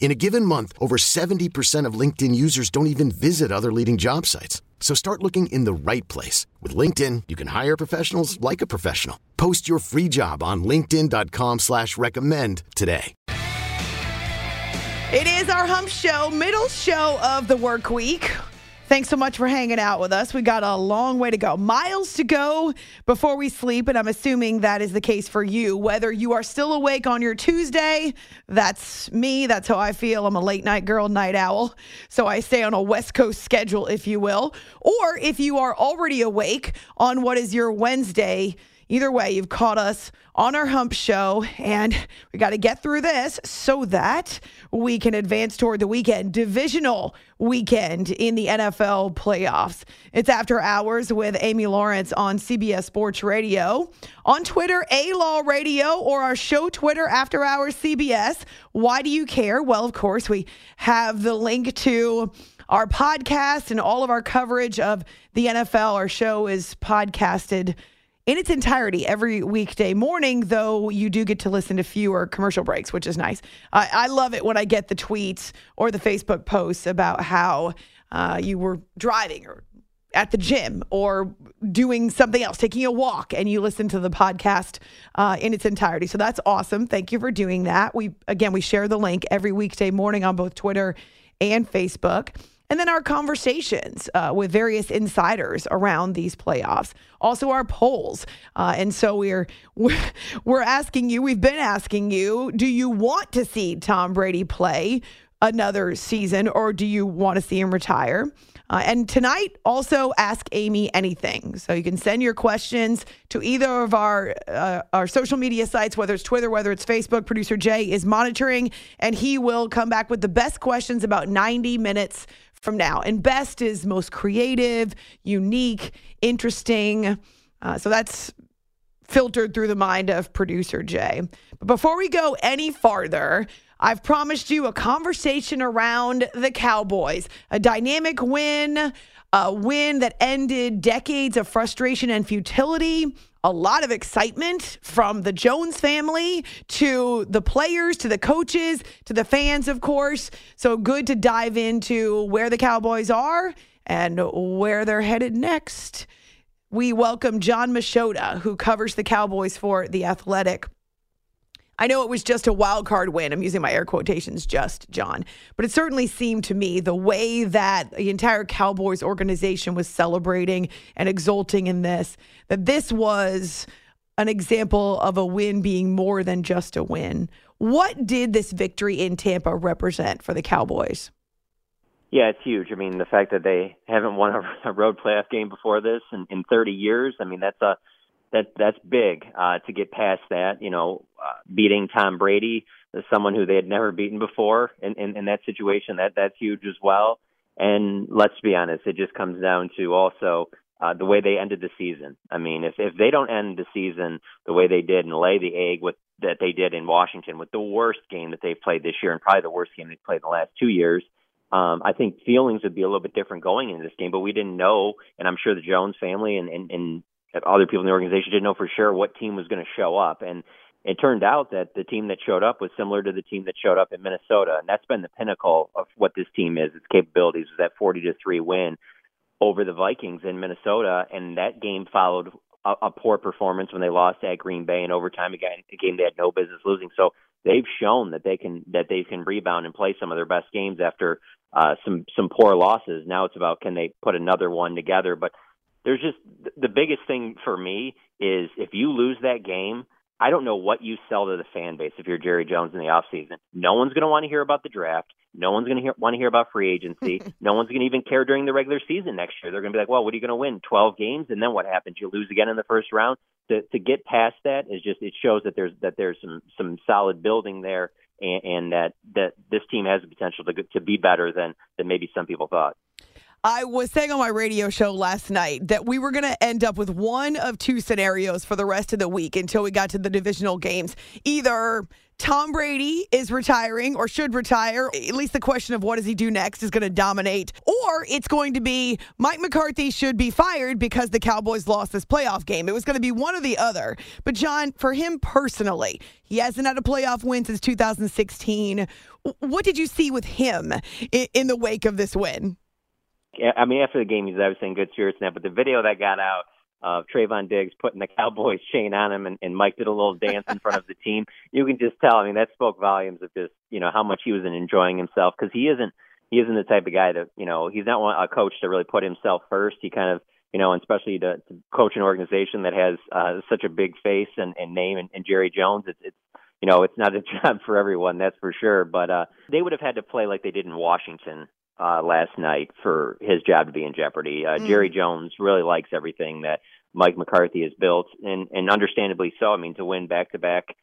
In a given month, over 70% of LinkedIn users don't even visit other leading job sites. So start looking in the right place. With LinkedIn, you can hire professionals like a professional. Post your free job on linkedin.com slash recommend today. It is our hump show, middle show of the work week. Thanks so much for hanging out with us. We got a long way to go, miles to go before we sleep. And I'm assuming that is the case for you. Whether you are still awake on your Tuesday, that's me. That's how I feel. I'm a late night girl, night owl. So I stay on a West Coast schedule, if you will. Or if you are already awake on what is your Wednesday, Either way, you've caught us on our hump show, and we got to get through this so that we can advance toward the weekend, divisional weekend in the NFL playoffs. It's after hours with Amy Lawrence on CBS Sports Radio, on Twitter, A Law Radio, or our show Twitter, After Hours CBS. Why do you care? Well, of course, we have the link to our podcast and all of our coverage of the NFL. Our show is podcasted in its entirety every weekday morning, though you do get to listen to fewer commercial breaks, which is nice. Uh, I love it when I get the tweets or the Facebook posts about how uh, you were driving or at the gym or doing something else, taking a walk, and you listen to the podcast uh, in its entirety. So that's awesome. Thank you for doing that. We again we share the link every weekday morning on both Twitter and Facebook and then our conversations uh, with various insiders around these playoffs. Also, our polls. Uh, and so we're, we're we're asking you. We've been asking you. Do you want to see Tom Brady play another season, or do you want to see him retire? Uh, and tonight, also ask Amy anything. So you can send your questions to either of our uh, our social media sites, whether it's Twitter, whether it's Facebook. Producer Jay is monitoring, and he will come back with the best questions about 90 minutes from now. And best is most creative, unique, interesting. Uh, so that's filtered through the mind of producer Jay. But before we go any farther, I've promised you a conversation around the Cowboys, a dynamic win, a win that ended decades of frustration and futility a lot of excitement from the Jones family to the players, to the coaches, to the fans, of course. So good to dive into where the Cowboys are and where they're headed next. We welcome Jon Machota, who covers the Cowboys for The Athletic. I know it was just a wild card win. I'm using my air quotations, just Jon. But it certainly seemed to me the way that the entire Cowboys organization was celebrating and exulting in this, that this was an example of a win being more than just a win. What did this victory in Tampa represent for the Cowboys? Yeah, it's huge. I mean, the fact that they haven't won a, road playoff game before this in, in 30 years, I mean, that's a that that's big uh, to get past that. You know, uh, beating Tom Brady, someone who they had never beaten before, in, in, in that situation, that that's huge as well. And let's be honest, it just comes down to also uh, the way they ended the season. I mean, if if they don't end the season the way they did and lay the egg with that they did in Washington with the worst game that they've played this year and probably the worst game they've played in the last two years, um, I think feelings would be a little bit different going into this game. But we didn't know, and I'm sure the Jones family and and, and other people in the organization didn't know for sure what team was going to show up. And it turned out that the team that showed up was similar to the team that showed up in Minnesota, and that's been the pinnacle of what this team is. Its capabilities was that 40 to three win over the Vikings in Minnesota, and that game followed a, a poor performance when they lost at Green Bay in overtime again, a game they had no business losing. So they've shown that they can that they can rebound and play some of their best games after uh, some some poor losses. Now it's about can they put another one together, but there's just the biggest thing for me is if you lose that game, I don't know what you sell to the fan base if you're Jerry Jones in the offseason. No one's going to want to hear about the draft. No one's going to want to hear about free agency. no one's going to even care during the regular season next year. They're going to be like, well, what are you going to win? 12 games? And then what happens? You lose again in the first round? To, to get past that is just, it shows that there's, that there's some, some solid building there and, and that, that this team has the potential to, to be better than, than maybe some people thought. I was saying on my radio show last night that we were going to end up with one of two scenarios for the rest of the week until we got to the divisional games. Either Tom Brady is retiring or should retire. At least the question of what does he do next is going to dominate. Or it's going to be Mike McCarthy should be fired because the Cowboys lost this playoff game. It was going to be one or the other. But, Jon, for him personally, he hasn't had a playoff win since 2016. What did you see with him in the wake of this win? I mean, after the game, he's obviously in good spirits now. But the video that got out of Trevon Diggs putting the Cowboys chain on him, and, and Mike did a little dance in front of the team. You can just tell. I mean, that spoke volumes of just you know how much he was enjoying himself because he isn't he isn't the type of guy to you know he's not a coach to really put himself first. He kind of you know, and especially to, to coach an organization that has uh, such a big face and, and name, and, and Jerry Jones, it's, it's you know, it's not a job for everyone, that's for sure. But uh, they would have had to play like they did in Washington uh, last night for his job to be in jeopardy. Uh, mm. Jerry Jones really likes everything that Mike McCarthy has built, and and understandably so. I mean, to win back to back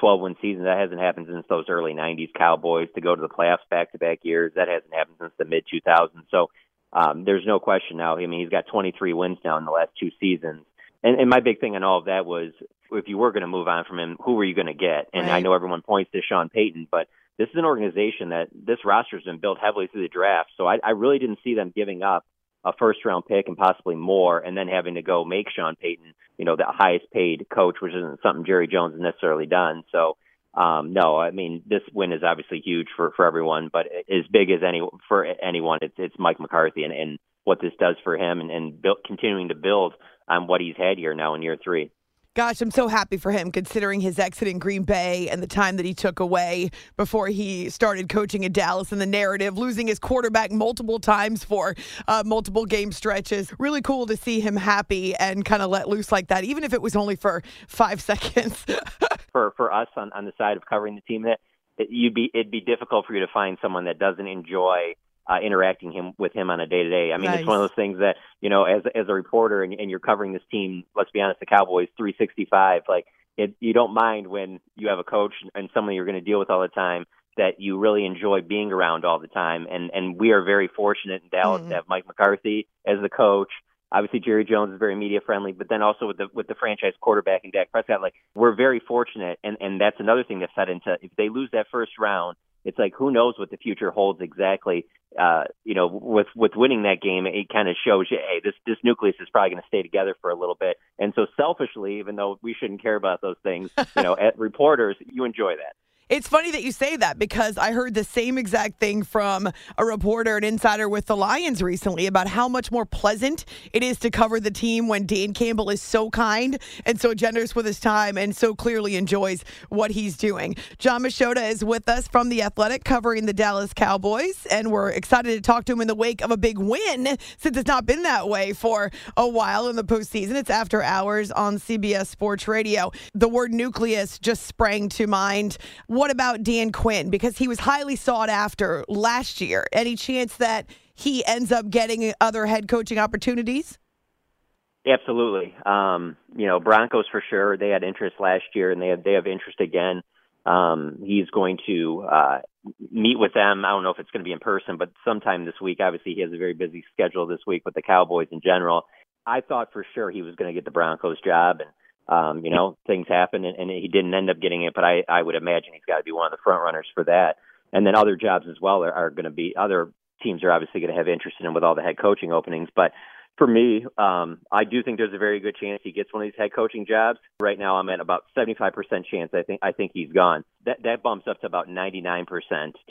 12 win seasons that hasn't happened since those early 90s Cowboys. To go to the playoffs back to back years that hasn't happened since the mid 2000s. So um, there's no question now. I mean, he's got 23 wins now in the last two seasons. And, and my big thing in all of that was if you were going to move on from him, who were you going to get? And right. I know everyone points to Sean Payton, but this is an organization that this roster has been built heavily through the draft. So I, I really didn't see them giving up a first round pick and possibly more, and then having to go make Sean Payton, you know, the highest paid coach, which isn't something Jerry Jones has necessarily done. So, um, no, I mean, this win is obviously huge for, for everyone, but as big as any for anyone, it's, it's Mike McCarthy and, and what this does for him and, and build, continuing to build on what he's had here now in year three. Gosh, I'm so happy for him considering his exit in Green Bay and the time that he took away before he started coaching in Dallas and the narrative, losing his quarterback multiple times for uh, multiple game stretches. Really cool to see him happy and kind of let loose like that, even if it was only for five seconds. for for us on, on the side of covering the team, that you'd be it'd be difficult for you to find someone that doesn't enjoy uh, interacting him with him on a day to day. I mean, nice. it's one of those things that you know, as as a reporter and, and you're covering this team. Let's be honest, the Cowboys 365. Like, it, you don't mind when you have a coach and someone you're going to deal with all the time that you really enjoy being around all the time. And and we are very fortunate in Dallas mm-hmm. to have Mike McCarthy as the coach. Obviously, Jerry Jones is very media friendly, but then also with the with the franchise quarterback and Dak Prescott, like we're very fortunate. And and that's another thing that fed into if they lose that first round it's like who knows what the future holds exactly. Uh, you know, with with winning that game, it kind of shows you, hey, this this nucleus is probably going to stay together for a little bit. And so, selfishly, even though we shouldn't care about those things, you know, at reporters, you enjoy that. It's funny that you say that because I heard the same exact thing from a reporter, an insider with the Lions recently about how much more pleasant it is to cover the team when Dan Campbell is so kind and so generous with his time and so clearly enjoys what he's doing. Jon Machota is with us from The Athletic covering the Dallas Cowboys, and we're excited to talk to him in the wake of a big win since it's not been that way for a while in the postseason. It's after hours on CBS Sports Radio. The word nucleus just sprang to mind what about Dan Quinn? Because he was highly sought after last year. Any chance that he ends up getting other head coaching opportunities? Absolutely. Um, you know, Broncos for sure. They had interest last year, and they have they have interest again. Um, he's going to uh, meet with them. I don't know if it's going to be in person, but sometime this week. Obviously, he has a very busy schedule this week with the Cowboys in general. I thought for sure he was going to get the Broncos job, and um, you know, things happen and, and he didn't end up getting it, but I, I would imagine he's got to be one of the front runners for that. And then other jobs as well are, are going to be other teams are obviously going to have interest in him with all the head coaching openings. But for me, um, I do think there's a very good chance he gets one of these head coaching jobs. Right now, I'm at about 75% chance. I think I think he's gone. That that bumps up to about 99%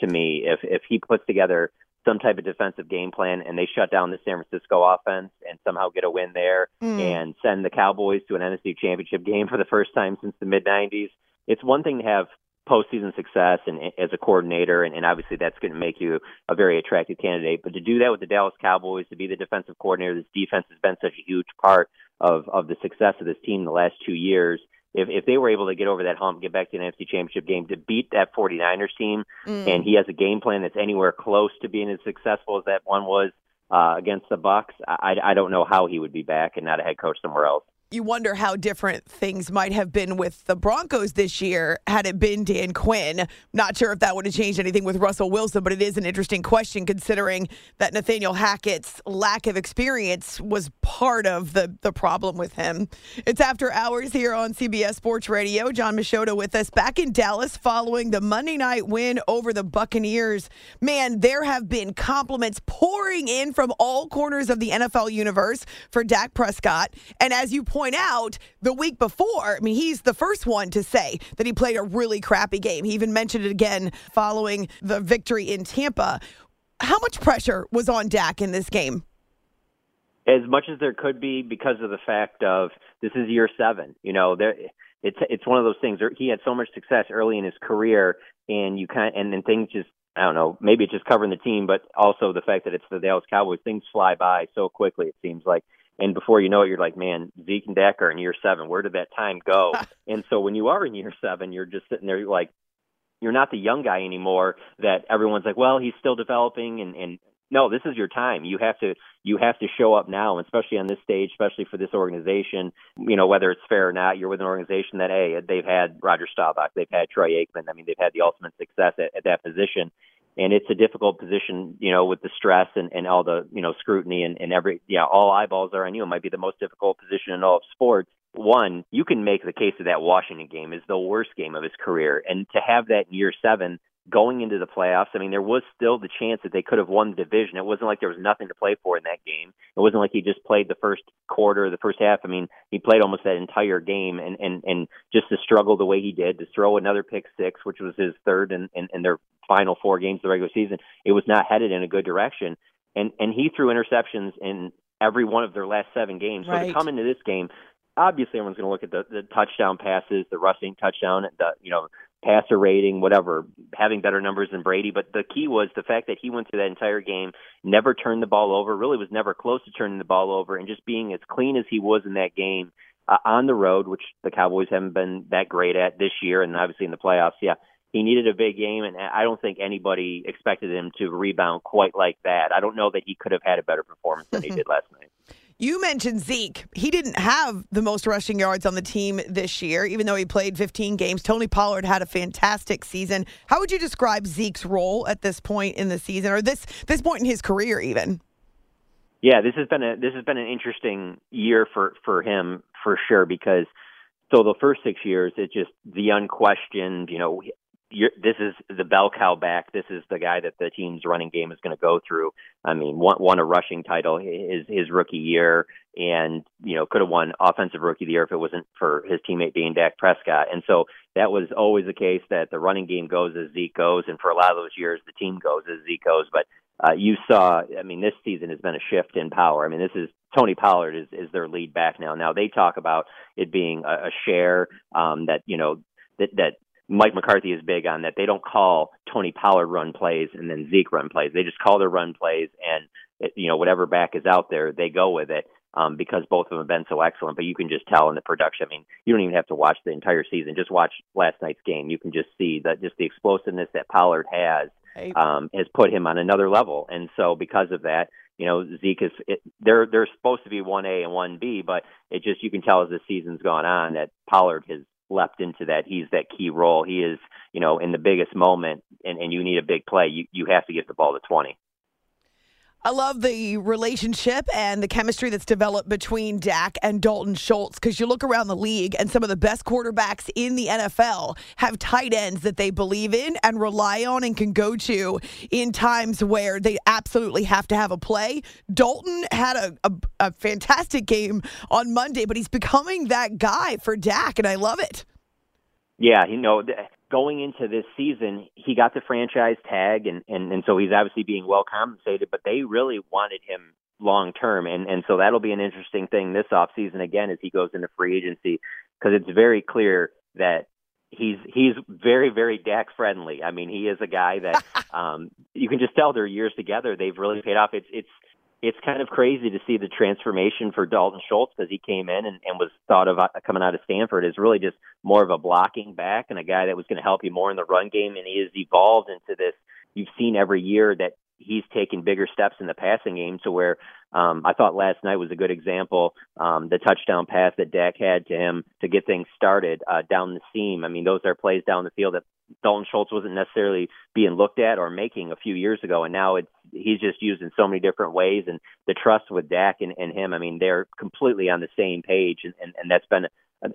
to me if if he puts together some type of defensive game plan and they shut down the San Francisco offense and somehow get a win there mm. and send the Cowboys to an NFC championship game for the first time since the mid 90s. It's one thing to have postseason success and as a coordinator, and, and obviously that's going to make you a very attractive candidate. But to do that with the Dallas Cowboys, to be the defensive coordinator, this defense has been such a huge part of of the success of this team the last two years. If if they were able to get over that hump, get back to an NFC Championship game to beat that 49ers team, mm. and he has a game plan that's anywhere close to being as successful as that one was uh, against the Bucs, I, I don't know how he would be back and not a head coach somewhere else you wonder how different things might have been with the Broncos this year had it been Dan Quinn. Not sure if that would have changed anything with Russell Wilson, but it is an interesting question considering that Nathaniel Hackett's lack of experience was part of the, the problem with him. It's after hours here on CBS Sports Radio. Jon Machota with us back in Dallas following the Monday night win over the Buccaneers. Man, there have been compliments pouring in from all corners of the NFL universe for Dak Prescott. And as you point out, the week before, I mean, he's the first one to say that he played a really crappy game. He even mentioned it again following the victory in Tampa. How much pressure was on Dak in this game? As much as there could be because of the fact of this is year seven. You know, there it's it's one of those things. He had so much success early in his career, and you kind and then things just I don't know. Maybe it's just covering the team, but also the fact that it's the Dallas Cowboys. Things fly by so quickly. It seems like and before you know it, you're like, man, Zeke and Dak are in year seven. Where did that time go? and so when you are in year seven, you're just sitting there, you're like, you're not the young guy anymore that everyone's like, well, he's still developing and, and no, this is your time. You have to you have to show up now, especially on this stage, especially for this organization. You know whether it's fair or not. You're with an organization that hey, they've had Roger Staubach, they've had Troy Aikman. I mean, they've had the ultimate success at, at that position, and it's a difficult position, you know, with the stress and, and all the, you know, scrutiny and, and every, yeah, all eyeballs are on you. It might be the most difficult position in all of sports. One, you can make the case that that Washington game is the worst game of his career. And to have that in year seven, going into the playoffs. I mean, there was still the chance that they could have won the division. It wasn't like there was nothing to play for in that game. It wasn't like he just played the first quarter, the first half. I mean, he played almost that entire game, and and and just to struggle the way he did, to throw another pick six, which was his third in in, in their final four games of the regular season, it was not headed in a good direction. And and he threw interceptions in every one of their last seven games. So right. to come into this game, obviously everyone's going to look at the, the touchdown passes, the rushing touchdown, the you know passer rating, whatever, having better numbers than Brady. But the key was the fact that he went through that entire game, never turned the ball over, really was never close to turning the ball over, and just being as clean as he was in that game uh, on the road, which the Cowboys haven't been that great at this year, and obviously in the playoffs. Yeah, he needed a big game, and I don't think anybody expected him to rebound quite like that. I don't know that he could have had a better performance than he did last night. You mentioned Zeke. He didn't have the most rushing yards on the team this year, even though he played 15 games. Tony Pollard had a fantastic season. How would you describe Zeke's role at this point in the season, or this this point in his career, even? Yeah, this has been a this has been an interesting year for for him for sure because so the first six years it's just the unquestioned you know you're, this is the bell cow back. This is the guy that the team's running game is going to go through. I mean, won, won a rushing title his his rookie year, and you know could have won offensive rookie of the year if it wasn't for his teammate being Dak Prescott. And so that was always the case that the running game goes as Zeke goes, and for a lot of those years the team goes as Zeke goes. But uh, you saw, I mean, this season has been a shift in power. I mean, this is Tony Pollard is is their lead back now. Now they talk about it being a, a share um, that you know that that Mike McCarthy is big on that. They don't call Tony Pollard run plays and then Zeke run plays. They just call their run plays and it, you know whatever back is out there, they go with it um, because both of them have been so excellent. But you can just tell in the production. I mean, you don't even have to watch the entire season. Just watch last night's game. You can just see that just the explosiveness that Pollard has um, has put him on another level. And so because of that, you know Zeke is it, they're they're supposed to be one A and one B, but it just you can tell as the season's gone on that Pollard has leapt into that. He's that key role. He is, you know, in the biggest moment and, and you need a big play, you, you have to give the ball to 20. I love the relationship and the chemistry that's developed between Dak and Dalton Schultz because you look around the league and some of the best quarterbacks in the NFL have tight ends that they believe in and rely on and can go to in times where they absolutely have to have a play. Dalton had a, a, a fantastic game on Monday, but he's becoming that guy for Dak, and I love it. Yeah, you know, going into this season, he got the franchise tag, and and and so he's obviously being well compensated. But they really wanted him long term, and and so that'll be an interesting thing this off season again as he goes into free agency because it's very clear that he's he's very very Dak friendly. I mean, he is a guy that um, you can just tell their years together they've really paid off. It's it's it's kind of crazy to see the transformation for Dalton Schultz because he came in and, and was thought of uh, coming out of Stanford as really just more of a blocking back and a guy that was going to help you more in the run game, and he has evolved into this. You've seen every year that he's taken bigger steps in the passing game to where um, I thought last night was a good example. Um, the touchdown pass that Dak had to him to get things started uh, down the seam. I mean, those are plays down the field that Dalton Schultz wasn't necessarily being looked at or making a few years ago, and now it's he's just used in so many different ways. And the trust with Dak and, and him, I mean, they're completely on the same page, and, and and that's been,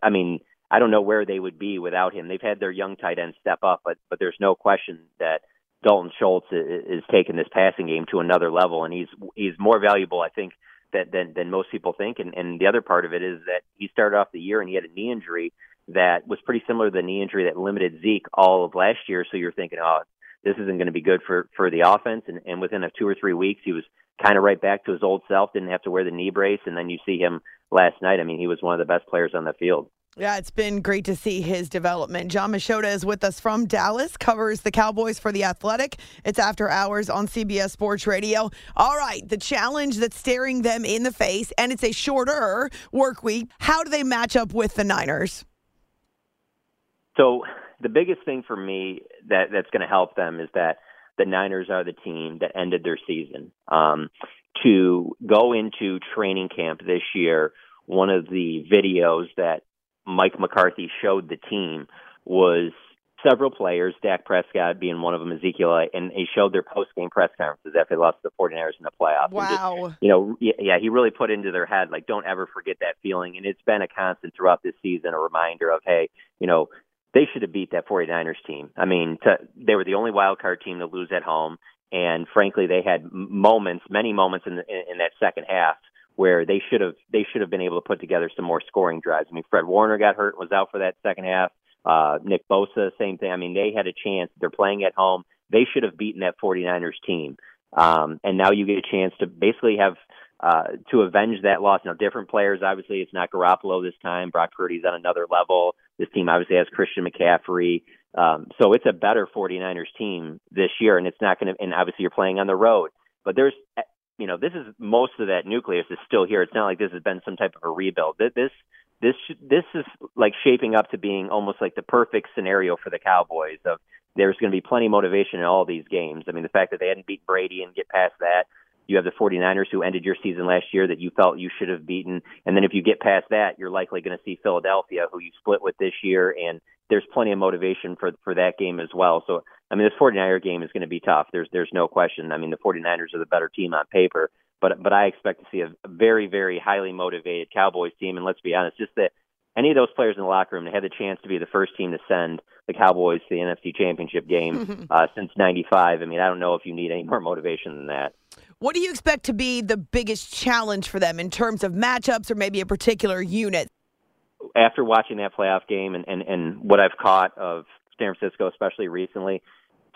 I mean. I don't know where they would be without him. They've had their young tight end step up, but but there's no question that Dalton Schultz is taking this passing game to another level, and he's he's more valuable, I think, that, than than most people think. And, and the other part of it is that he started off the year and he had a knee injury that was pretty similar to the knee injury that limited Zeke all of last year. So you're thinking, oh, this isn't going to be good for for the offense. And, and within a two or three weeks, he was kind of right back to his old self. Didn't have to wear the knee brace, and then you see him last night. I mean, he was one of the best players on the field. Yeah, it's been great to see his development. Jon Machota is with us from Dallas, covers the Cowboys for The Athletic. It's after hours on CBS Sports Radio. All right, the challenge that's staring them in the face, and it's a shorter work week. How do they match up with the Niners? So, the biggest thing for me that that's going to help them is that the Niners are the team that ended their season. Um, to go into training camp this year, one of the videos that Mike McCarthy showed the team was several players, Dak Prescott being one of them, Ezekiel, and he showed their post game press conferences after they lost to the 49ers in the playoffs. Wow. Just, you know, yeah, he really put into their head, like, don't ever forget that feeling. And it's been a constant throughout this season, a reminder of, hey, you know, they should have beat that 49ers team. I mean, to, they were the only wild card team to lose at home. And frankly, they had moments, many moments in, the, in, in that second half where they should have they should have been able to put together some more scoring drives. I mean, Fred Warner got hurt, was out for that second half. Uh, Nick Bosa, same thing. I mean, they had a chance. They're playing at home. They should have beaten that 49ers team. Um, and now you get a chance to basically have uh, to avenge that loss. Now, different players, obviously, it's not Garoppolo this time. Brock Purdy's on another level. This team obviously has Christian McCaffrey. Um, so it's a better 49ers team this year, and it's not going to, and obviously you're playing on the road. But there's you know, this is most of that nucleus is still here. It's not like this has been some type of a rebuild. This this this is like shaping up to being almost like the perfect scenario for the Cowboys. Of there's going to be plenty of motivation in all these games. I mean, the fact that they hadn't beat Brady and get past that. You have the 49ers who ended your season last year that you felt you should have beaten. And then if you get past that, you're likely going to see Philadelphia, who you split with this year. And there's plenty of motivation for for that game as well. So I mean, this 49er game is going to be tough. There's there's no question. I mean, the 49ers are the better team on paper, but but I expect to see a very very highly motivated Cowboys team. And let's be honest, just that any of those players in the locker room that had the chance to be the first team to send the Cowboys to the NFC Championship game uh, since '95. I mean, I don't know if you need any more motivation than that. What do you expect to be the biggest challenge for them in terms of matchups or maybe a particular unit? After watching that playoff game and, and, and what I've caught of San Francisco, especially recently,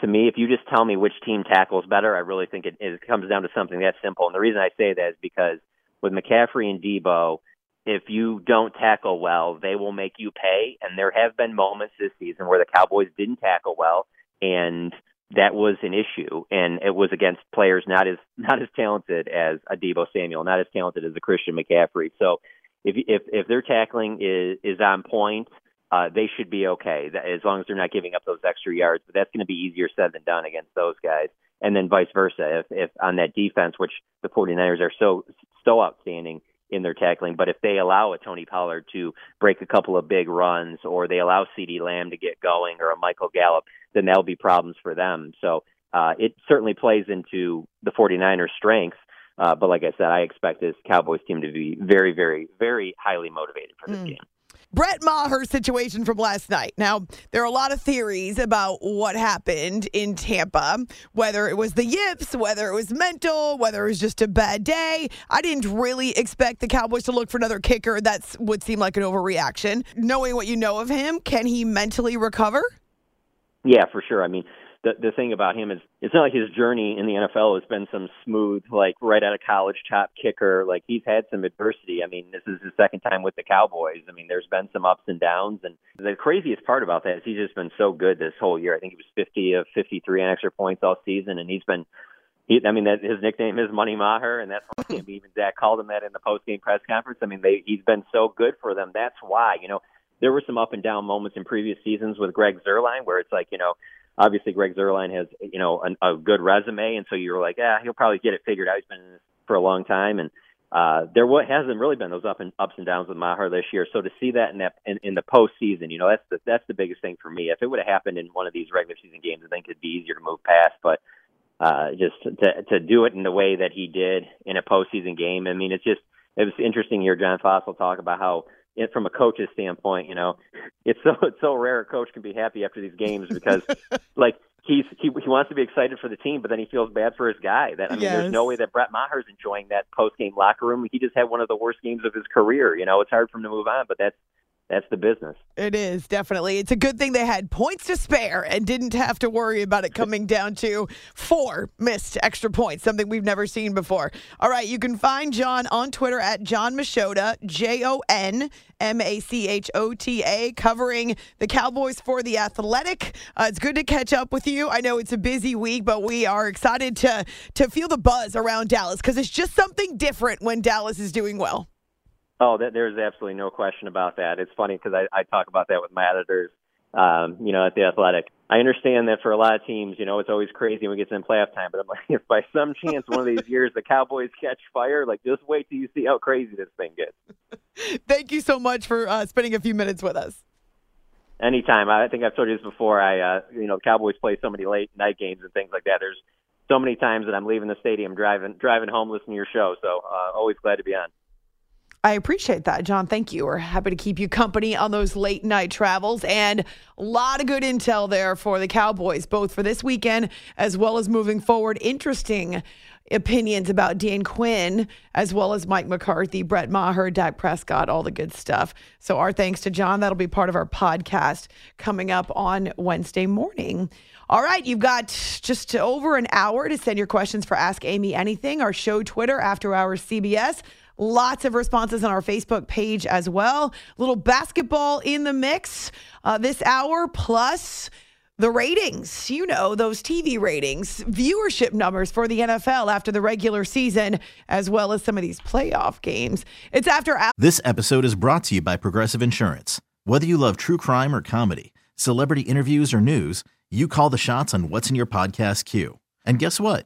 to me, if you just tell me which team tackles better, I really think it, it comes down to something that simple. And the reason I say that is because with McCaffrey and Deebo, if you don't tackle well, they will make you pay. And there have been moments this season where the Cowboys didn't tackle well, and that was an issue. And it was against players not as not as talented as a Deebo Samuel, not as talented as a Christian McCaffrey. So if if if their tackling is is on point uh, they should be okay as long as they're not giving up those extra yards. But that's going to be easier said than done against those guys. And then vice versa, if, if on that defense, which the 49ers are so so outstanding in their tackling, but if they allow a Tony Pollard to break a couple of big runs, or they allow CeeDee Lamb to get going, or a Michael Gallup, then that'll be problems for them. So uh, it certainly plays into the 49ers' strengths. Uh, but like I said, I expect this Cowboys team to be very, very, very highly motivated for this mm. game. Brett Maher's situation from last night. Now, there are a lot of theories about what happened in Tampa, whether it was the yips, whether it was mental, whether it was just a bad day. I didn't really expect the Cowboys to look for another kicker. That would seem like an overreaction. Knowing what you know of him, can he mentally recover? Yeah, for sure. I mean, the the thing about him is it's not like his journey in the NFL has been some smooth like right out of college top kicker. Like he's had some adversity. I mean this is his second time with the Cowboys. I mean there's been some ups and downs. And the craziest part about that is he's just been so good this whole year. I think he was 50 of 53 on extra points all season. And he's been he, I mean, that his nickname is Money Maher, and that's why even Zach called him that in the post game press conference. I mean, they, he's been so good for them. That's why, you know, there were some up and down moments in previous seasons with Greg Zuerlein where it's like, you know, obviously Greg Zuerlein has, you know, an, a good resume, and so you're like, yeah, he'll probably get it figured out. He's been in this for a long time, and uh, there what hasn't really been those up and ups and downs with Maher this year. So to see that in that in, in the postseason, you know, that's the that's the biggest thing for me. If it would have happened in one of these regular season games, I think it'd be easier to move past. But uh, just to to do it in the way that he did in a postseason game, I mean, it's just it was interesting to hear John Fassel talk about how it, from a coach's standpoint, you know, it's so it's so rare a coach can be happy after these games because like he's he, he wants to be excited for the team, but then he feels bad for his guy. That I mean, yes. there's no way that Brett Maher's enjoying that post game locker room. He just had one of the worst games of his career. You know, it's hard for him to move on, but that's that's the business. It is definitely. It's a good thing they had points to spare and didn't have to worry about it coming down to four missed extra points, something we've never seen before. All right, you can find Jon on Twitter at Jon Machota, J O N M A C H O T A, covering the Cowboys for the Athletic. Uh, it's good to catch up with you. I know it's a busy week, but we are excited to to feel the buzz around Dallas because it's just something different when Dallas is doing well. Oh, that, there's absolutely no question about that. It's funny because I, I talk about that with my editors, um, you know, at the Athletic. I understand that for a lot of teams, you know, it's always crazy when it gets in playoff time. But I'm like, if by some chance one of these years the Cowboys catch fire, like just wait till you see how crazy this thing gets. Thank you so much for uh, spending a few minutes with us. Anytime. I think I've told you this before. I, uh, you know, Cowboys play so many late night games and things like that. There's so many times that I'm leaving the stadium driving driving home listening to your show. So uh, always glad to be on. I appreciate that, Jon. Thank you. We're happy to keep you company on those late night travels and a lot of good intel there for the Cowboys, both for this weekend as well as moving forward. Interesting opinions about Dan Quinn as well as Mike McCarthy, Brett Maher, Dak Prescott, all the good stuff. So, our thanks to Jon. That'll be part of our podcast coming up on Wednesday morning. All right, you've got just over an hour to send your questions for Ask Amy Anything, our show Twitter, After Hours CBS. Lots of responses on our Facebook page as well. Little basketball in the mix uh, this hour, plus the ratings. You know, those TV ratings, viewership numbers for the NFL after the regular season, as well as some of these playoff games. It's after. This episode is brought to you by Progressive Insurance. Whether you love true crime or comedy, celebrity interviews or news, you call the shots on what's in your podcast queue. And guess what?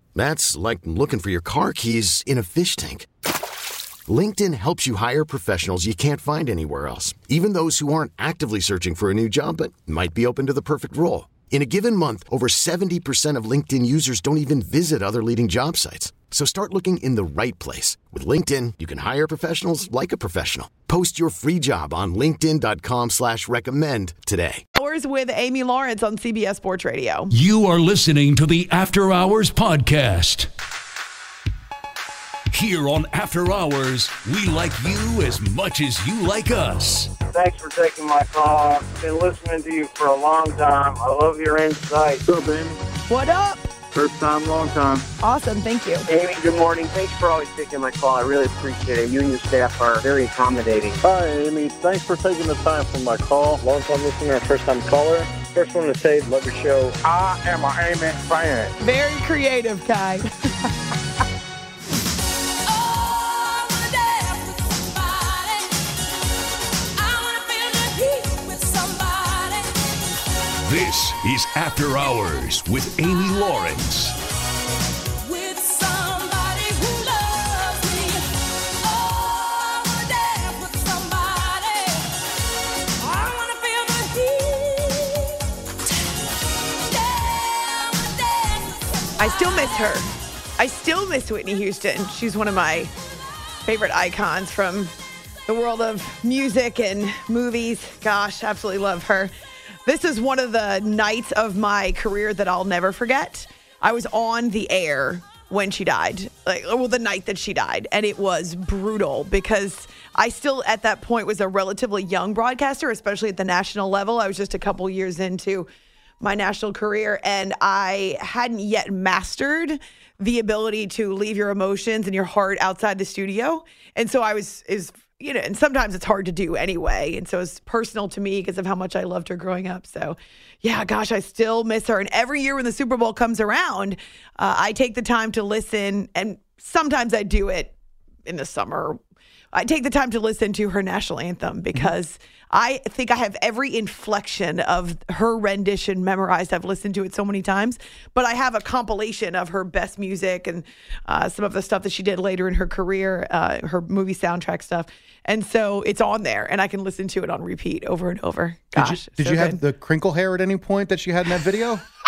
That's like looking for your car keys in a fish tank. LinkedIn helps you hire professionals you can't find anywhere else, even those who aren't actively searching for a new job but might be open to the perfect role. In a given month, over 70% of LinkedIn users don't even visit other leading job sites. So start looking in the right place. With LinkedIn, you can hire professionals like a professional. Post your free job on linkedin.com slash recommend today. Hours with Amy Lawrence on CBS Sports Radio. You are listening to the After Hours Podcast. Here on After Hours, we like you as much as you like us. Thanks for taking my call. I've been listening to you for a long time. I love your insight. What's up, Amy? What up? First time, long time. Awesome. Thank you. Amy, good morning. Thanks for always taking my call. I really appreciate it. You and your staff are very accommodating. Hi, Amy. Thanks for taking the time for my call. Long time listener, first time caller. First one to say, love your show. I am an Amy fan. Very creative, Kai. This is After Hours with Amy Lawrence. I still miss her. I still miss Whitney Houston. She's one of my favorite icons from the world of music and movies. Gosh, absolutely love her. This is one of the nights of my career that I'll never forget. I was on the air when she died, like well, the night that she died, and it was brutal because I still at that point was a relatively young broadcaster, especially at the national level. I was just a couple years into my national career, and I hadn't yet mastered the ability to leave your emotions and your heart outside the studio. And so I was is you know, and sometimes it's hard to do anyway. And so it's personal to me because of how much I loved her growing up. So, yeah, gosh, I still miss her. And every year when the Super Bowl comes around, uh, I take the time to listen, and sometimes I do it in the summer. I take the time to listen to her national anthem because I think I have every inflection of her rendition memorized. I've listened to it so many times, but I have a compilation of her best music and uh, some of the stuff that she did later in her career, uh, her movie soundtrack stuff. And so it's on there, and I can listen to it on repeat over and over. Gosh, Did you, did so you have the crinkle hair at any point that she had in that video?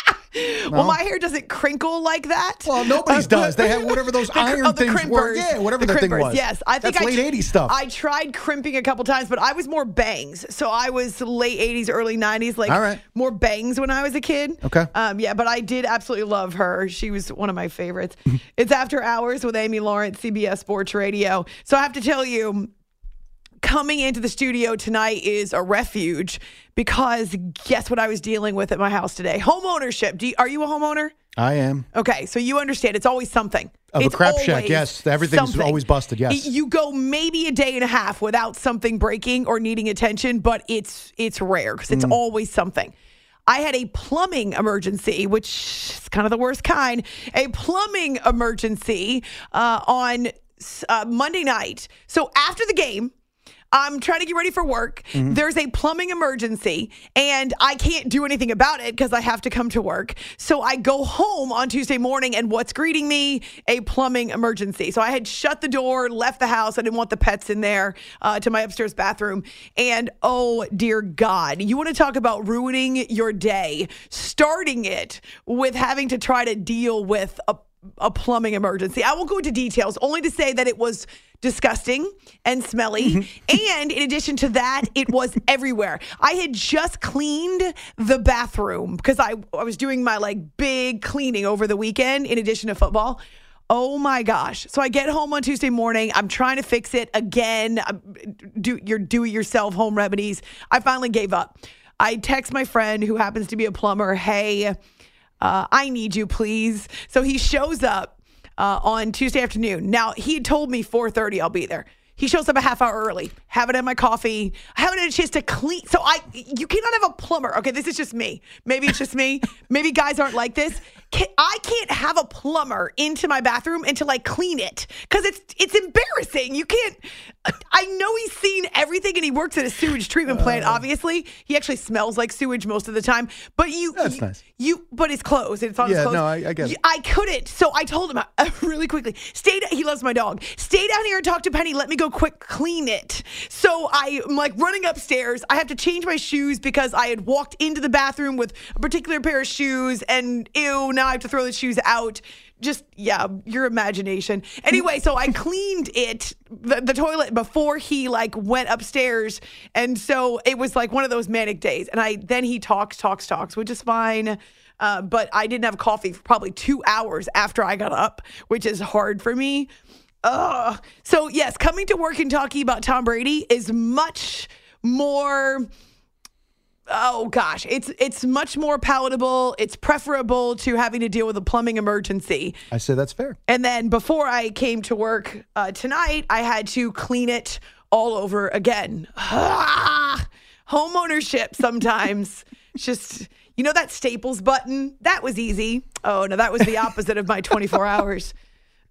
Well, my hair doesn't crinkle like that. Well, nobody's Uh, does. They have whatever those the iron oh, the things were. Yeah, whatever the that thing crimpers, was. Yes, I think That's I late tr- 80s stuff. I tried crimping a couple times, but I was more bangs. So I was late 80s, early 90s, like All right. more bangs when I was a kid. Okay. Um, yeah, but I did absolutely love her. She was one of my favorites. it's After Hours with Amy Lawrence, CBS Sports Radio. So I have to tell you, coming into the studio tonight is a refuge because guess what I was dealing with at my house today? Home ownership. Do you, are you a homeowner? I am. Okay, so you understand it's always something. Of a It's crap shack, yes. Everything's something. always busted, yes. You go maybe a day and a half without something breaking or needing attention, but it's it's rare because Mm. it's always something. I had a plumbing emergency, which is kind of the worst kind. A plumbing emergency uh, on uh, Monday night. So after the game, I'm trying to get ready for work. There's a plumbing emergency, and I can't do anything about it because I have to come to work. So I go home on Tuesday morning, and what's greeting me? A plumbing emergency. So I had shut the door, left the house. I didn't want the pets in there uh, to my upstairs bathroom. And oh, dear God, you want to talk about ruining your day, starting it with having to try to deal with a a plumbing emergency. I won't go into details, only to say that it was disgusting and smelly. Mm-hmm. and in addition to that, it was everywhere. I had just cleaned the bathroom because I, I was doing my like big cleaning over the weekend in addition to football. Oh my gosh. So I get home on Tuesday morning. I'm trying to fix it again. I'm- Do your do it yourself home remedies. I finally gave up. I text my friend who happens to be a plumber, hey, uh, I need you, please. So he shows up uh, on Tuesday afternoon. Now he told me 4:30 I'll be there. He shows up a half hour early. Haven't had my coffee. Haven't had a chance to clean. So I, you cannot have a plumber. Okay, this is just me. Maybe it's just me. Maybe guys aren't like this. Can, I can't have a plumber into my bathroom until I clean it because it's it's embarrassing. You can't. I know he's seen everything and he works at a sewage treatment plant. Obviously, he actually smells like sewage most of the time. But you, That's you, nice. you, but it's closed. It's on his Yeah, clothes. no, I- I get it. I couldn't. So I told him uh, really quickly, stay, he loves my dog. Stay down here and talk to Penny. Let me go quick clean it. So I'm like running upstairs. I have to change my shoes because I had walked into the bathroom with a particular pair of shoes and ew, now I have to throw the shoes out. Just, yeah, your imagination. Anyway, so I cleaned it, the, the toilet, before he like went upstairs. And so it was like one of those manic days. And I, then he talks, talks, talks, which is fine. Uh, but I didn't have coffee for probably two hours after I got up, which is hard for me. Ugh. So, yes, coming to work and talking about Tom Brady is much more. Oh gosh, it's it's much more palatable. It's preferable to having to deal with a plumbing emergency. I say that's fair. And then before I came to work uh, tonight, I had to clean it all over again. Ah, home ownership sometimes. Just, you know, that Staples button? That was easy. Oh, no, that was the opposite of my 24 hours.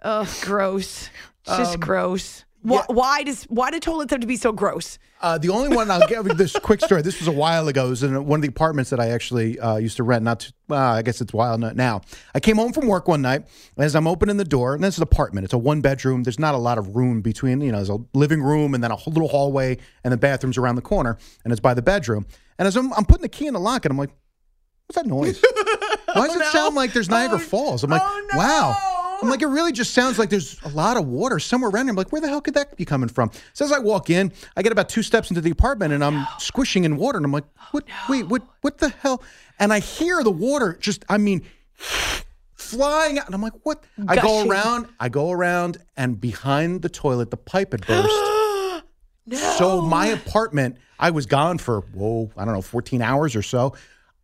Oh, gross. It's just gross. Why, why does why do toilets have to be so gross? Uh, the only one I'll give you this quick story. This was a while ago. It was in one of the apartments that I actually uh, used to rent. Not, too, uh, I guess it's a while now. I came home from work one night as I'm opening the door, and this is an apartment. It's a one bedroom. There's not a lot of room between. You know, there's a living room and then a little hallway, and the bathroom's around the corner, and it's by the bedroom. And as I'm, I'm putting the key in the lock, and I'm like, "What's that noise?" Why does it sound like there's Niagara Falls? I'm like, oh, no. wow. I'm like, it really just sounds like there's a lot of water somewhere around here. I'm like, where the hell could that be coming from? So as I walk in, I get about two steps into the apartment and I'm squishing in water. And I'm like, oh, what? Wait, what? What the hell? And I hear the water just, I mean, flying out. And I'm like, what? I go around, I go around, and behind the toilet, the pipe had burst. So my apartment, I was gone for whoa, I don't know, 14 hours or so.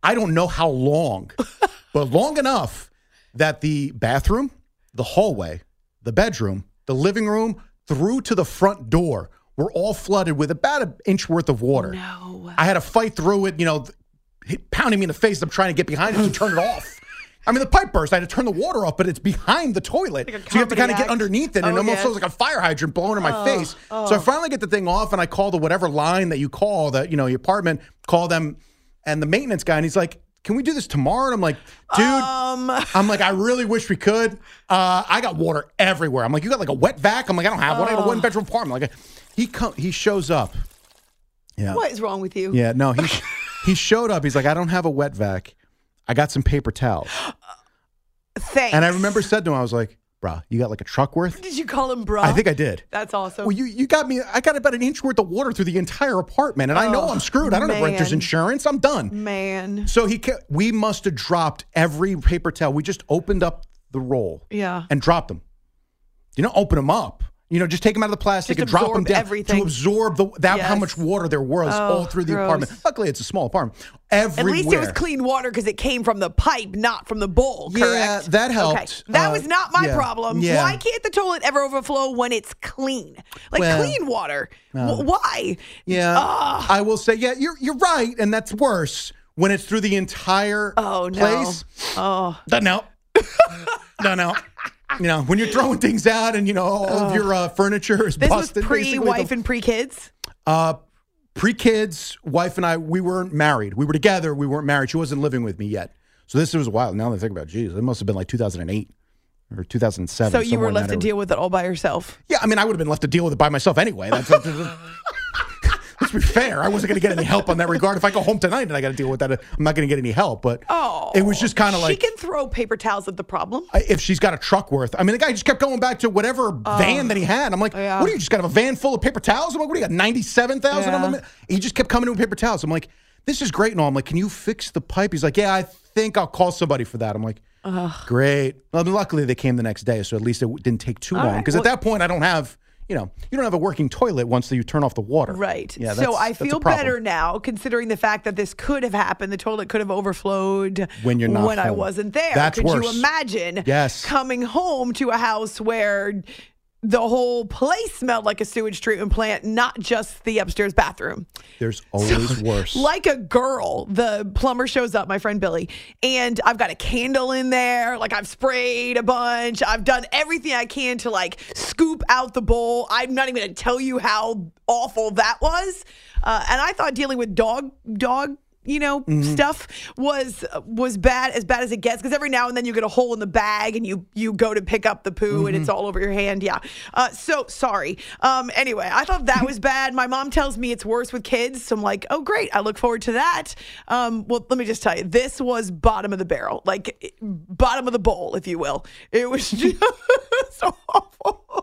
I don't know how long, but long enough that the bathroom, the hallway, the bedroom, the living room, through to the front door were all flooded with about an inch worth of water. No. I had to fight through it, you know, pounding me in the face. I'm trying to get behind it to turn it off. I mean, the pipe burst. I had to turn the water off, but it's behind the toilet. Like so you have to kind of get underneath it, and Oh, it almost yeah. feels like a fire hydrant blowing in my face. So I finally get the thing off, and I call the whatever line that you call, that you know, your apartment, call them, and the maintenance guy, and he's like, "Can we do this tomorrow?" And I'm like, "Dude, Um, I'm like, I really wish we could. Uh, I got water everywhere. I'm like, you got like a wet vac? I'm like, I don't have one. I got a one bedroom apartment. Like, he come, he shows up. Yeah, what is wrong with you? yeah. No, he he showed up. He's like, I don't have a wet vac. I got some paper towels. Thanks. And I remember said to him, I was like, bruh, you got like a truck worth? Did you call him bro? I think I did. That's awesome. Well, you, you got me. I got about an inch worth of water through the entire apartment, and I know Oh, I'm screwed. I don't have renter's man. insurance. I'm done. Man. So he, ca- we must have dropped every paper towel. We just opened up the roll, Yeah. and dropped them. You don't open them up. You know, just take them out of the plastic Just and drop them down everything. to absorb the that how much water there was Oh, all through the gross. apartment. Luckily, it's a small apartment. Everywhere. At least it was clean water because it came from the pipe, not from the bowl. Yeah, Correct. that Okay. helped. That Uh, was not my yeah, problem. yeah. Why can't the toilet ever overflow when it's clean? Like Well, clean water. Wh- why? Yeah, Ah. I will say, yeah, you're you're right, and that's worse when it's through the entire Oh, no. place. Oh. Don't know. no, no. You know, when you're throwing things out and you know all of your uh, furniture is busted. This was pre-wife and pre kids. uh, pre kids, wife and I, we weren't married. We were together. We weren't married. She wasn't living with me yet. So this was a while. Now that I think about, it, geez, it must have been like 2008 or 2007. So you were left to deal with it all by yourself. Yeah, I mean, I would have been left to deal with it by myself anyway. That's, let's be fair. I wasn't going to get any help on that regard. If I go home tonight and I got to deal with that, I'm not going to get any help. But Oh. it was just kind of like she can throw paper towels at the problem. If she's got a truck worth. I mean, the guy just kept going back to whatever oh. van that he had. I'm like. Yeah. what do you just got a van full of paper towels? I'm like, what do you got? Ninety-seven thousand of them. He just kept coming in with paper towels. I'm like, this is great and all. I'm like, can you fix the pipe? He's like, yeah, I think I'll call somebody for that. I'm like, great. Well, luckily they came the next day, so at least it w- didn't take too All long. right, Because well- at that point, I don't have. You know, you don't have a working toilet once you turn off the water. Right. Yeah. so I feel better now, considering the fact that this could have happened. The toilet could have overflowed When you're not when I wasn't there. That's could worse. you imagine? Yes. Coming home to a house where the whole place smelled like a sewage treatment plant, not just the upstairs bathroom. There's always worse. Like a girl, the plumber shows up, my friend Billy, and I've got a candle in there. Like I've sprayed a bunch. I've done everything I can to like scoop out the bowl. I'm not even going to tell you how awful that was. Uh, and I thought dealing with dog, dog. You know, stuff was was bad as bad as it gets because every now and then you get a hole in the bag and you you go to pick up the poo and it's all over your hand. Yeah. Uh, so sorry. Um. Anyway, I thought that was bad. My mom tells me it's worse with kids, so I'm like, oh great, I look forward to that. Um. Well, let me just tell you, this was bottom of the barrel, like bottom of the bowl, if you will. It was just so awful.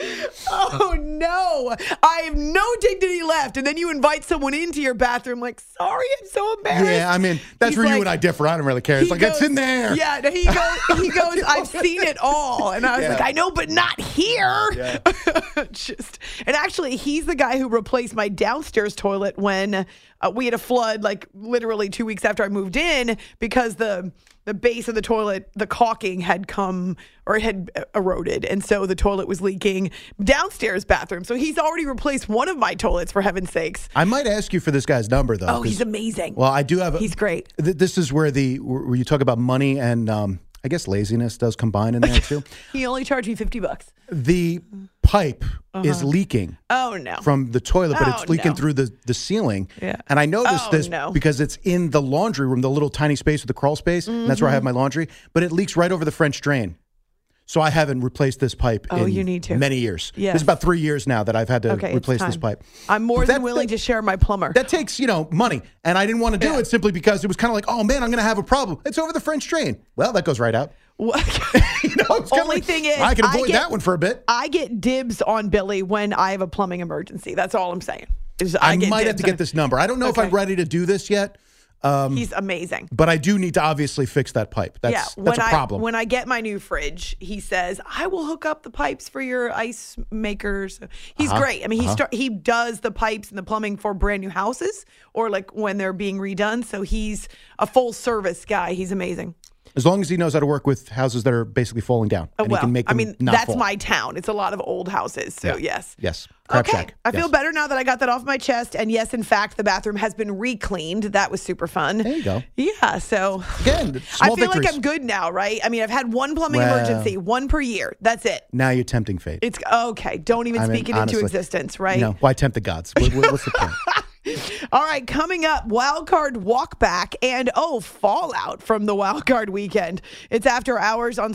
Oh no, I have no dignity left. And then you invite someone into your bathroom, like, sorry, I'm so embarrassed. yeah, I mean, that's He's where you and I differ. I don't really care. It's like it's in there. Yeah, he goes. He goes. I've seen it all, and I was Yeah. like, I know, but not here. Just and actually, he's the guy who replaced my downstairs toilet when uh, we had a flood, like literally two weeks after I moved in, because the the base of the toilet, the caulking had come or it had uh, eroded, and so the toilet was leaking downstairs bathroom. So he's already replaced one of my toilets, for heaven's sakes. I might ask you for this guy's number though. Oh, he's amazing. Well, I do have. A, He's great. th- this is where the where you talk about money and um, I guess laziness does combine in there too. He only charged me fifty bucks. the pipe is leaking Oh no. from the toilet, but Uh-huh. Oh, it's leaking no. through the the ceiling. Yeah. And I noticed Oh, this no. because it's in the laundry room, the little tiny space with the crawl space. And that's where I have Mm-hmm. my laundry, but it leaks right over the French drain. So I haven't replaced this pipe Oh, in you need to. many years. Yes. This is about three years now that I've had to Okay, replace this pipe. I'm more But than willing to share my plumber. That takes, you know, money. And I didn't want to do Yeah. it simply because it was kind of like, oh man, I'm going to have a problem. It's over the French drain. Well, that goes right out. You know, Only like, thing is, I can I avoid get- that one for a bit. I get dibs on Billy when I have a plumbing emergency. That's all I'm saying. Is I, I, might have to get this number. I don't know if I'm ready to do this yet, He's amazing. but I do need to obviously fix that pipe. That's, yeah, that's when a I problem. when I get my new fridge, he says I will hook up the pipes for your ice makers. He's Uh-huh, great. I mean, he start he does the pipes and the plumbing for brand new houses or like when they're being redone. So he's a full service guy. He's amazing. As long as he knows how to work with houses that are basically falling down. Uh, And well, he can make them. I mean, that's fall. my town. It's a lot of old houses. So yes. Yes. Crap okay. shack. I feel better now that I got that off my chest. And yes, in fact, the bathroom has been re-cleaned. That was super fun. There you go. Yeah. So Again, I feel victories. like I'm good now, right? I mean, I've had one plumbing Well- emergency, one per year. That's it. Now you're tempting fate. It's okay. Don't even I mean, speak it honestly. into existence, right? No, why tempt the gods? What- what's the point? All right, coming up, wild card walk back and oh, fallout from the wild card weekend. It's after hours on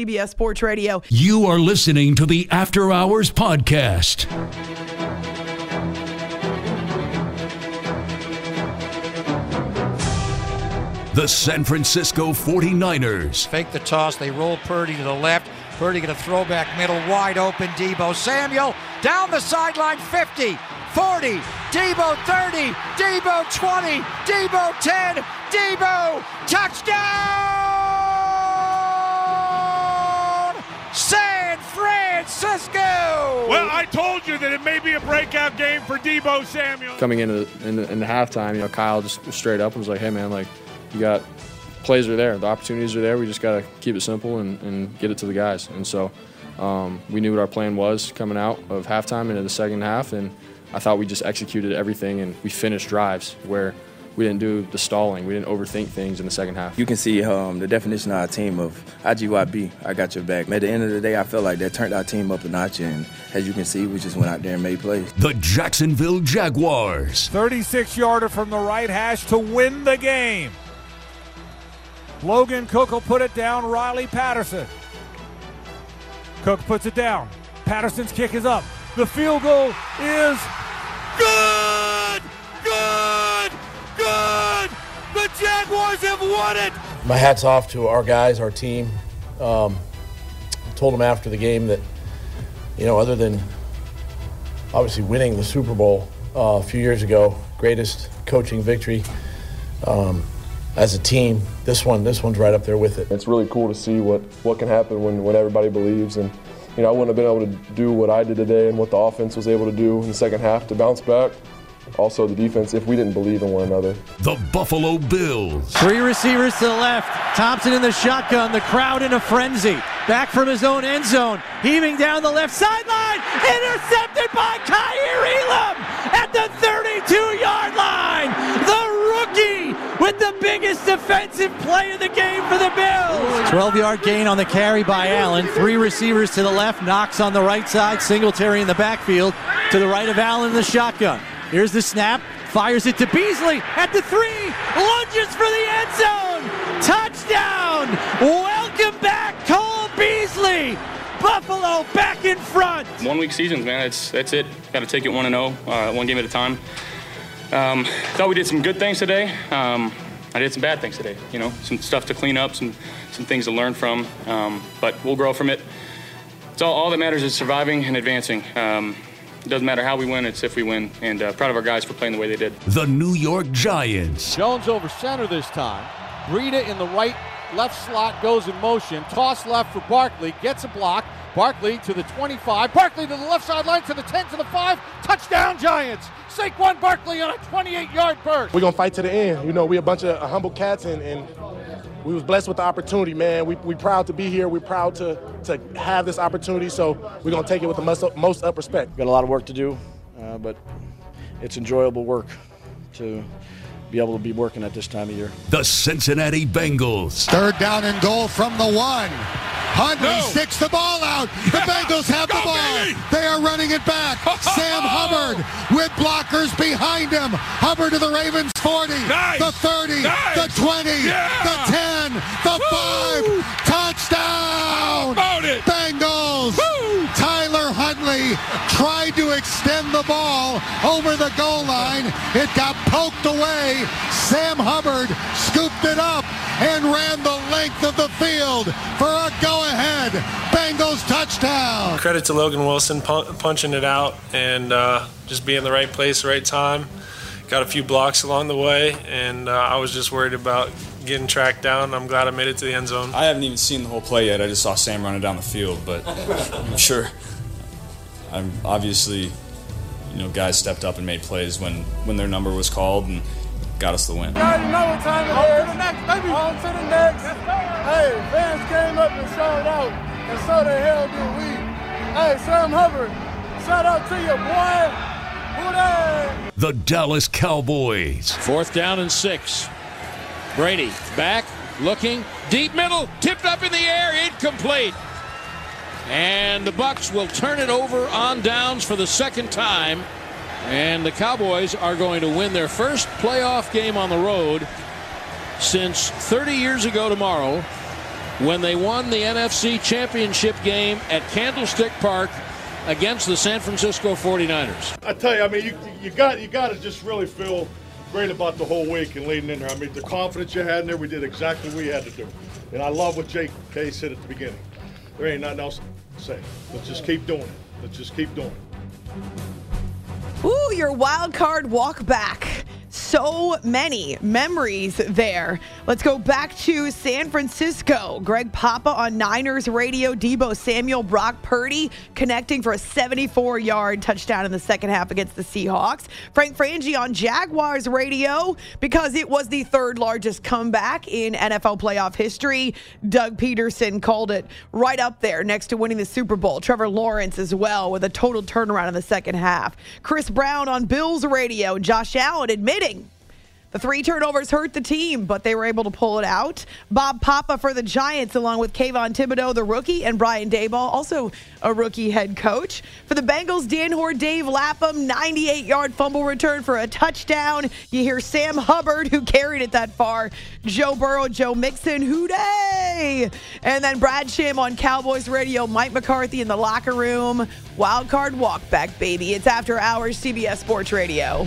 CBS Sports Radio. You are listening to the After Hours Podcast. The San Francisco 49ers. Fake the toss. They roll Purdy to the left. Purdy get a throwback middle, wide open. Deebo Samuel down the sideline, 50, 40, Deebo 30, Deebo 20, Deebo 10, Deebo touchdown! San Francisco! Well, I told you that it may be a breakout game for Deebo Samuel. coming into in the, in the halftime, you know, Kyle just straight up was like, "Hey, man, like, you got plays are there, the opportunities are there. We just got to keep it simple and, and get it to the guys." And so um, we knew what our plan was coming out of halftime into the second half, and I thought we just executed everything and we finished drives where we didn't do the stalling, we didn't overthink things in the second half. You can see um, the definition of our team of IGYB, I got your back. At the end of the day, I felt like that turned our team up a notch, and as you can see, we just went out there and made plays. The Jacksonville Jaguars. 36 yarder from the right hash to win the game. Logan Cooke will put it down. Riley Patterson. Cooke puts it down. Patterson's kick is up. The field goal is good! Good! Good! Won it! My hat's off to our guys, our team. Um, told them after the game that, you know, other than obviously winning the Super Bowl uh, a few years ago, greatest coaching victory um, as a team. This one, this one's right up there with it. It's really cool to see what, what can happen when, when everybody believes. And, you know, I wouldn't have been able to do what I did today and what the offense was able to do in the second half to bounce back. Also, the defense, if we didn't believe in one another. The Buffalo Bills. Three receivers to the left. Thompson in the shotgun. The crowd in a frenzy. Back from his own end zone. Heaving down the left sideline. Intercepted by Kaiir Elam at the 32 yard line. The rookie with the biggest defensive play of the game for the Bills. 12 yard gain on the carry by Allen. Three receivers to the left. Knox on the right side. Singletary in the backfield. To the right of Allen in the shotgun. Here's the snap. Fires it to Beasley at the three. Lunges for the end zone. Touchdown. Welcome back, Cole Beasley. Buffalo back in front. One week seasons, man. That's that's it. Got to take it one and zero, uh, one game at a time. Um, thought we did some good things today. Um, I I did some bad things today. You know, some stuff to clean up, some some things to learn from. Um, but we'll grow from it. It's all, all that matters is surviving and advancing. Um, it doesn't matter how we win; it's if we win. And uh, proud of our guys for playing the way they did. The New York Giants. Jones over center this time. Breida in the right, left slot goes in motion. Toss left for Barkley. Gets a block. Barkley to the 25. Barkley to the left sideline to the 10 to the 5. Touchdown Giants. Saquon Barkley on a 28-yard burst. We're gonna fight to the end. You know, we're a bunch of humble cats, and, and we was blessed with the opportunity, man. We we proud to be here. We're proud to to have this opportunity. So we're gonna take it with the most most up respect. Got a lot of work to do, uh, but it's enjoyable work to be able to be working at this time of year. The Cincinnati Bengals. Third down and goal from the one. Huntley no. sticks the ball out. The Bengals have the ball. Baby. They are running it back. Sam Hubbard with blockers behind him. Hubbard to the Ravens 40, nice. the 30, nice. the 20, yeah. the 10, the Woo. 5. Touchdown! Bengals! Woo. Tyler tried to extend the ball over the goal line. It got poked away. Sam Hubbard scooped it up and ran the length of the field for a go-ahead Bengals touchdown. Credit to Logan Wilson punching it out and uh, just being in the right place, right time. Got a few blocks along the way, and uh, I was just worried about getting tracked down. I'm glad I made it to the end zone. I haven't even seen the whole play yet. I just saw Sam running down the field, but I'm sure. I'm obviously, you know, guys stepped up and made plays when when their number was called, and got us the win. You already know what time it is. On to the next, baby. On to the next. Hey, fans came up and showed out, and so the hell did we. Hey, Sam Hubbard, shout out to you, boy. Hooray! The Dallas Cowboys. Fourth down and six. Brady back, looking, deep middle, tipped up in the air, incomplete. And the Bucs will turn it over on downs for the second time. And the Cowboys are going to win their first playoff game on the road since 30 years ago tomorrow when they won the NFC Championship game at Candlestick Park against the San Francisco 49ers. I tell you, I mean, you, you got you got to just really feel great about the whole week and leading in there. I mean, the confidence you had in there, we did exactly what we had to do. And I love what Jake K said at the beginning. There ain't nothing else say. Let's just keep doing it. Let's just keep doing it. Ooh, your wild card walk back so many memories there. Let's go back to San Francisco. Greg Papa on Niners radio, Deebo Samuel, Brock Purdy connecting for a 74 yard touchdown in the second half against the Seahawks. Frank Frangie on Jaguars radio because it was the third largest comeback in NFL playoff history. Doug Pederson called it right up there next to winning the Super Bowl. Trevor Lawrence as well with a total turnaround in the second half. Chris Brown on Bills radio, Josh Allen the three turnovers hurt the team, but they were able to pull it out. Bob Papa for the Giants, along with Kayvon Thibodeaux, the rookie, and Brian Daboll, also a rookie head coach. For the Bengals, Dan Hoard, Dave Lapham, 98 yard fumble return for a touchdown. You hear Sam Hubbard, who carried it that far, Joe Burrow, Joe Mixon, Who Dey! And then Brad Sham on Cowboys Radio, Mike McCarthy in the locker room. Wild card walk back, baby. It's after hours, CBS Sports Radio.